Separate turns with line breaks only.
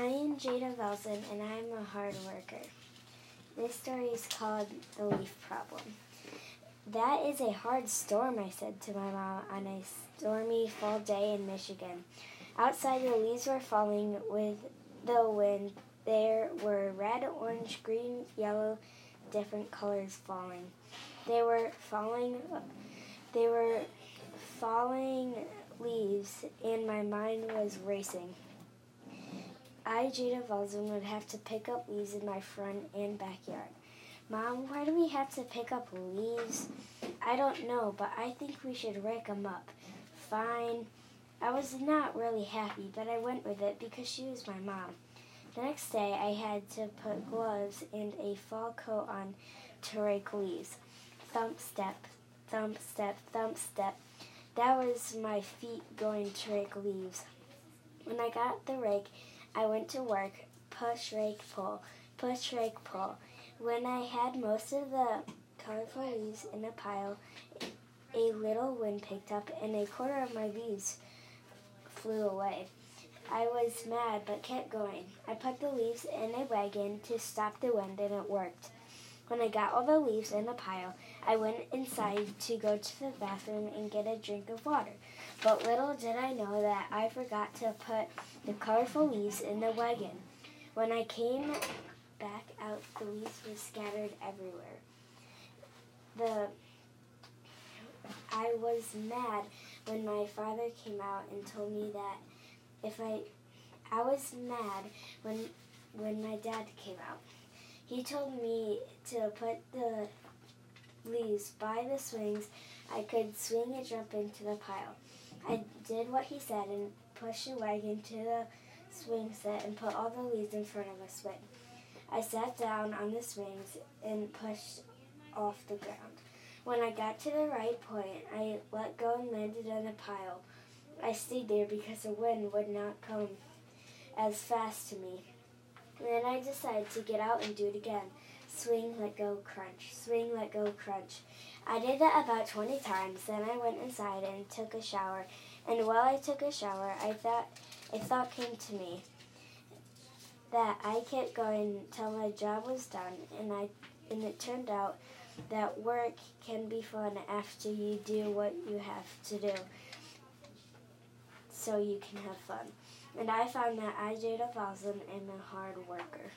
I am Jada Velson and I'm a hard worker. This story is called The Leaf Problem. That is a hard storm, I said to my mom on a stormy fall day in Michigan. Outside, the leaves were falling with the wind. There were red, orange, green, yellow, different colors falling. They were falling. They were falling leaves, and my mind was racing. I, Jada Velson, would have to pick up leaves in my front and backyard. Mom, why do we have to pick up leaves? I don't know, but I think we should rake them up. Fine. I was not really happy, but I went with it because she was my mom. The next day, I had to put gloves and a fall coat on to rake leaves. Thump, step, thump, step, thump, step. That was my feet going to rake leaves. When I got the rake, I went to work, push, rake, pull, push, rake, pull. When I had most of the colorful leaves in a pile, a little wind picked up and a quarter of my leaves flew away. I was mad but kept going. I put the leaves in a wagon to stop the wind and it worked. When I got all the leaves in a pile, I went inside to go to the bathroom and get a drink of water. But little did I know that I forgot to put the colorful leaves in the wagon. When I came back out, the leaves were scattered everywhere. The I was mad when my father came out and told me that if I I was mad when when my dad came out. He told me to put the leaves by the swings. I could swing and jump into the pile. I did what he said and pushed the wagon to the swing set and put all the leaves in front of a swing. I sat down on the swings and pushed off the ground. When I got to the right point, I let go and landed on a pile. I stayed there because the wind would not come as fast to me. And then I decided to get out and do it again. Swing, let go, crunch. Swing, let go, crunch. I did that about 20 times. Then I went inside and took a shower. And while I took a shower, I thought a thought came to me that I kept going till my job was done, and I and it turned out that work can be fun after you do what you have to do, so you can have fun. And I found that I, did Jada Velson, am a hard worker.